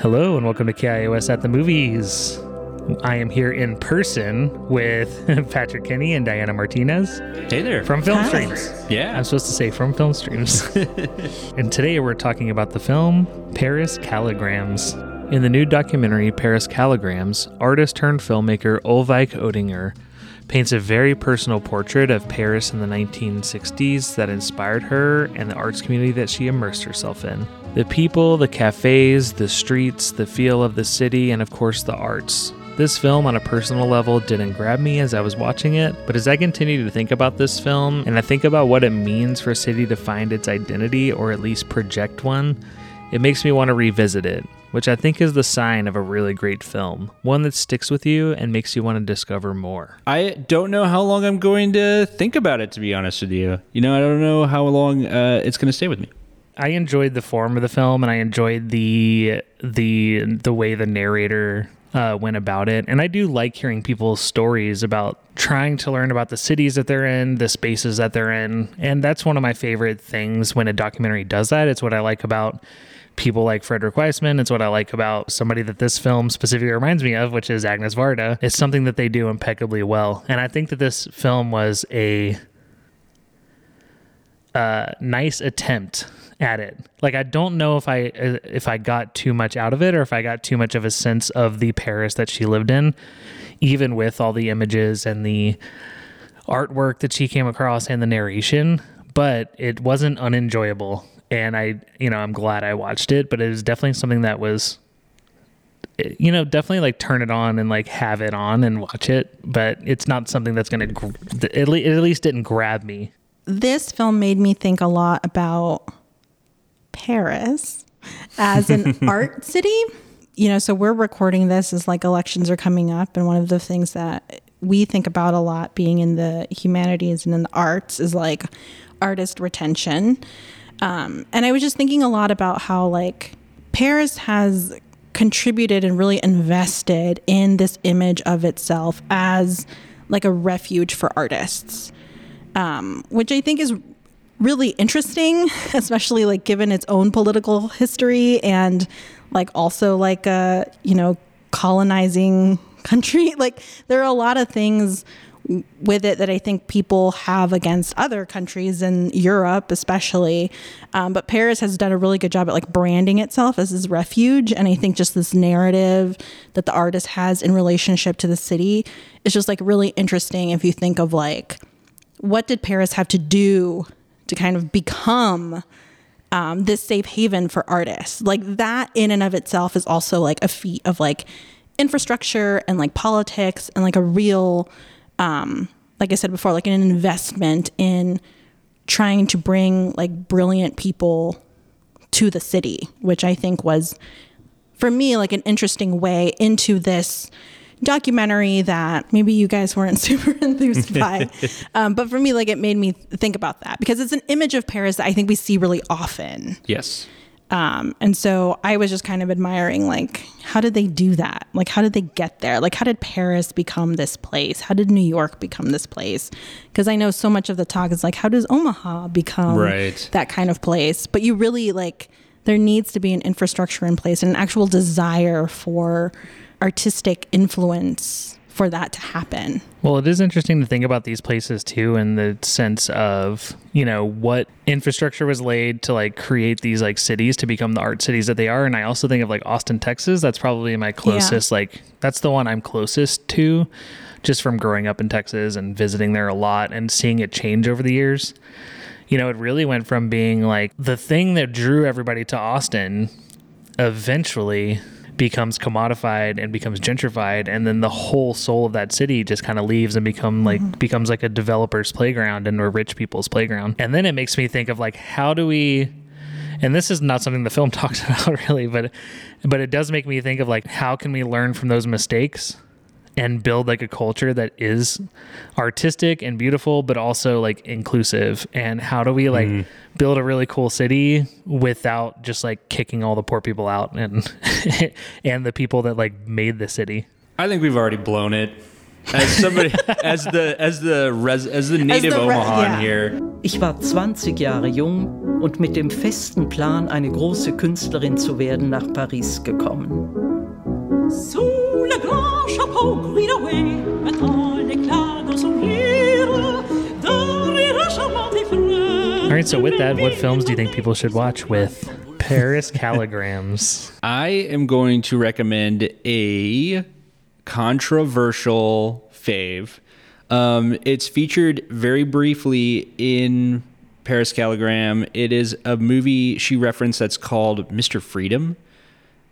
Hello and welcome to KIOS at the Movies. I am here in person with Patrick Kenny and Diana Martinez Hey there. from Film Hi. Streams. yeah. I'm supposed to say from Film Streams. and today we're talking about the film Paris Calligrams. In the new documentary Paris Calligrams, artist turned filmmaker Ulrike Ottinger paints a very personal portrait of Paris in the 1960s that inspired her and the arts community that she immersed herself in. The people, the cafes, the streets, the feel of the city, and of course the arts. This film, on a personal level, didn't grab me as I was watching it, but as I continue to think about this film and I think about what it means for a city to find its identity or at least project one, it makes me want to revisit it, which I think is the sign of a really great film. One that sticks with you and makes you want to discover more. I don't know how long I'm going to think about it, to be honest with you. You know, I don't know how long uh, it's going to stay with me. I enjoyed the form of the film and I enjoyed the the the way the narrator uh, went about it. And I do like hearing people's stories about trying to learn about the cities that they're in, the spaces that they're in. And that's one of my favorite things when a documentary does that. It's what I like about people like Frederick Wiseman. It's what I like about somebody that this film specifically reminds me of, which is Agnes Varda. It's something that they do impeccably well. And I think that this film was a nice attempt at it. Like I don't know if I if I got too much out of it or if I got too much of a sense of the Paris that she lived in, even with all the images and the artwork that she came across and the narration. But it wasn't unenjoyable, and I you know I'm glad I watched it. But it was definitely something that was. eh, You know, definitely like turn it on and like have it on and watch it, but it's not something that's. At le- it at least didn't grab me this film made me think a lot about Paris as an art city. You know, so we're recording this as like elections are coming up, and one of the things that we think about a lot being in the humanities and in the arts is like artist retention. Um, and I was just thinking a lot about how like Paris has contributed and really invested in this image of itself as like a refuge for artists um, which I think is really interesting, especially like given its own political history and like also like a you know colonizing country. Like there are a lot of things with it that I think people have against other countries in Europe, especially. Um, but Paris has done a really good job at like branding itself as this refuge, and I think just this narrative that the artist has in relationship to the city is just like really interesting if you think of like what did Paris have to do to kind of become um, this safe haven for artists? Like that in and of itself is also like a feat of like infrastructure and like politics and like a real, um, like I said before, like an investment in trying to bring like brilliant people to the city, which I think was for me like an interesting way into this documentary that maybe you guys weren't super enthused by um, but for me like it made me think about that because it's an image of paris that i think we see really often Yes. Um, and so i was just kind of admiring like how did they do that? Like how did they get there? Like how did paris become this place? How did new york become this place? Because i know so much of the talk is like how does omaha become Right. that kind of place? But you really like there needs to be an infrastructure in place and an actual desire for artistic influence for that to happen Well, it is interesting to think about these places too, in the sense of you know what infrastructure was laid to like create these like cities to become the art cities that they are. And I also think of like Austin, Texas. That's probably my closest. Like that's the one I'm closest to, just from growing up in Texas and visiting there a lot and seeing it change over the years. You know, it really went from being like the thing that drew everybody to Austin eventually becomes commodified and becomes gentrified and then the whole soul of that city just kind of leaves and become like mm-hmm. becomes like a developer's playground and a rich people's playground. And then it makes me think of like how do we and this is not something the film talks about really but but it does make me think of like how can we learn from those mistakes and build like a culture that is artistic and beautiful but also like inclusive and how do we like mm-hmm. build a really cool city without just like kicking all the poor people out and and the people that like made the city I think we've already blown it. As somebody, as the as the res, as the native the re- yeah. here, Ich war 20 Jahre jung und mit dem festen Plan, eine große Künstlerin zu werden, nach Paris gekommen. Sous le grand chapeau gris away, maintenant l'éclat dans son rire, dans les charmants et frères. All right, so with that, what films do you think people should watch with Paris Calligrams? I am going to recommend a controversial fave. Um, it's featured very briefly in Paris Calligram. It is a movie she referenced that's called Mr. Freedom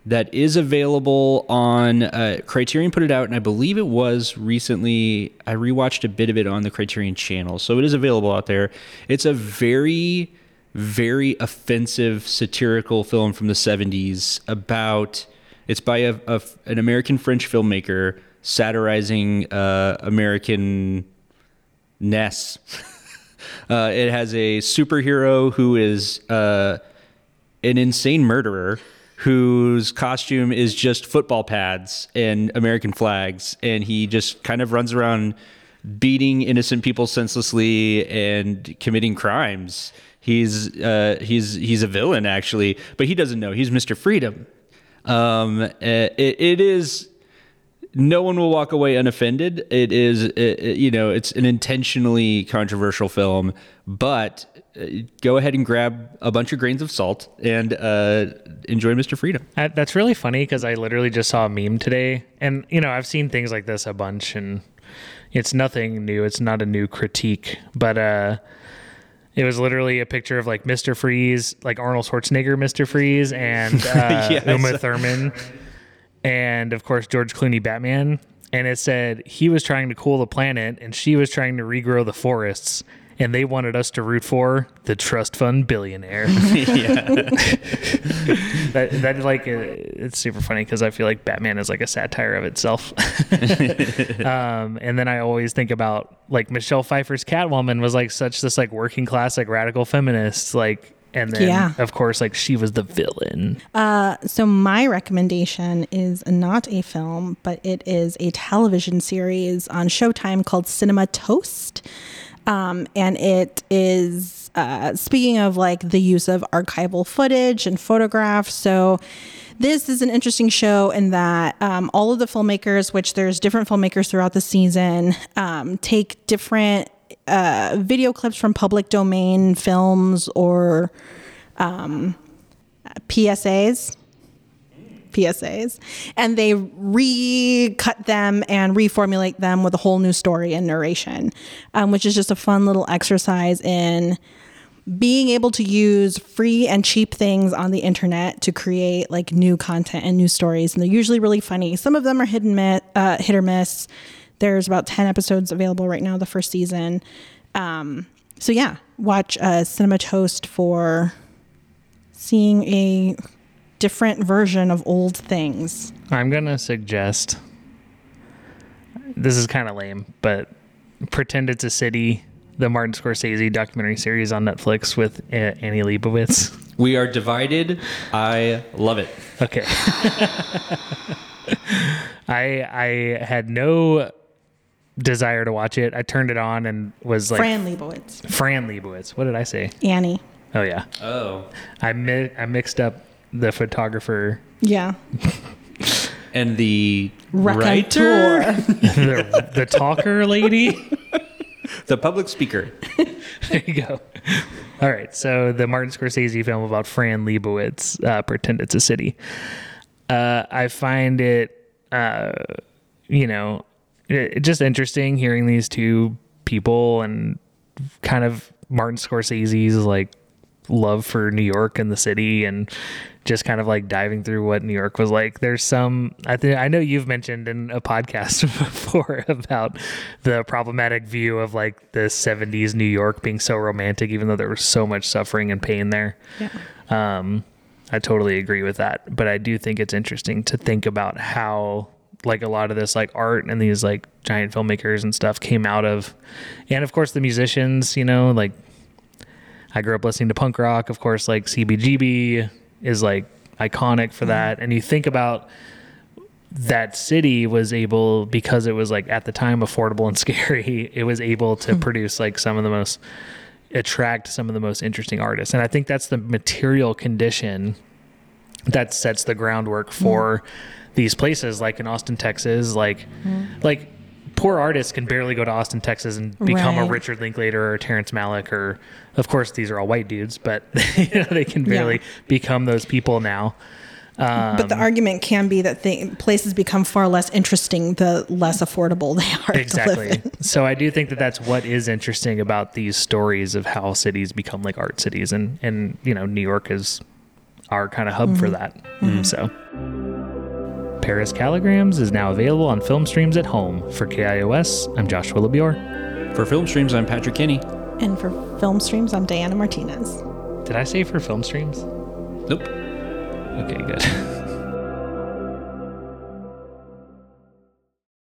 that is available on uh, Criterion put it out, and I believe it was recently. I rewatched a bit of it on the Criterion channel, so it is available out there. It's a very, very offensive satirical film from the '70s about. It's by a, a an American French filmmaker satirizing uh, American ness. uh, it has a superhero who is uh, an insane murderer whose costume is just football pads and American flags, and he just kind of runs around beating innocent people senselessly and committing crimes. He's uh, he's he's a villain actually, but he doesn't know he's Mr. Freedom. Um, it, it is no one will walk away unoffended. It is, it, it, you know, it's an intentionally controversial film, but uh, go ahead and grab a bunch of grains of salt and uh, enjoy Mr. Freedom. That- That's really funny because I literally just saw a meme today, and you know I've seen things like this a bunch, and it's nothing new. It's not a new critique, but uh, it was literally a picture of like Mr. Freeze, like Arnold Schwarzenegger, Mr. Freeze, and uh, Yes. Uma Thurman, and of course George Clooney, Batman. And it said he was trying to cool the planet, and she was trying to regrow the forests. And they wanted us to root for the trust fund billionaire. that that like uh, it's super funny because I feel like Batman is like a satire of itself. um, and then I always think about like Michelle Pfeiffer's Catwoman was like such this like working class like radical feminist like. And then, Yeah. of course, like she was the villain. So my recommendation is not a film, but it is a television series on Showtime called Cinema Toast. Um, and it is uh, speaking of like the use of archival footage and photographs. So this is an interesting show in that um, all of the filmmakers, which there's different filmmakers throughout the season, um, take different uh, video clips from public domain films or um, PSAs. PSAs, and they recut them and reformulate them with a whole new story and narration, um, which is just a fun little exercise in being able to use free and cheap things on the internet to create like new content and new stories. And they're usually really funny. Some of them are hit and uh, hit or miss. There's about 10 episodes available right now, the first season. Um, so yeah, watch uh, Cinema Toast for seeing a different version of old things. I'm gonna suggest this is kind of lame, but pretend it's a city. The Martin Scorsese documentary series on Netflix with uh, Annie Leibovitz. We are divided. I love it. Okay. I I had no desire to watch it. I turned it on and was like Fran Lebowitz, Fran Lebowitz. What did I say? Annie. Oh yeah. Oh. I mi- I mixed up the photographer, Yeah. And the Raconteur. writer, the, the talker lady. the public speaker. There you go. All right. So the Martin Scorsese film about Fran Lebowitz, uh, Pretend It's a City. Uh, I find it, uh, you know, it, it just interesting hearing these two people and kind of Martin Scorsese's like love for New York and the city and just kind of like diving through what New York was like. There's some I think I know you've mentioned in a podcast before about the problematic view of like the 70s New York being so romantic even though there was so much suffering and pain there. Yeah. Um I totally agree with that, but I do think it's interesting to think about how like a lot of this like art and these like giant filmmakers and stuff came out of and of course the musicians, you know, like I grew up listening to punk rock. Of course, like CBGB is like iconic for mm-hmm. that. And you think about that city was able because it was like at the time affordable and scary. It was able to hmm. produce like some of the most attract some of the most interesting artists. And I think that's the material condition that sets the groundwork hmm. for these places like in Austin, Texas, like hmm. like poor artists can barely go to Austin, Texas and become a Richard Linklater or Terrence Malick or of course these are all white dudes, but you know, they can barely Yeah. become those people now. but the um, argument can be that th- places become far less interesting the less affordable they are exactly. so i do think that that's what is interesting about these stories of how cities become like art cities and and you know new york is our kind of hub for mm-hmm. that. Mm-hmm. So paris calligrams is now available on film streams at home for kios i'm joshua lebior For film streams, I'm Patrick Kinney. And for film streams, I'm Diana Martinez. did i say for film streams Nope. okay good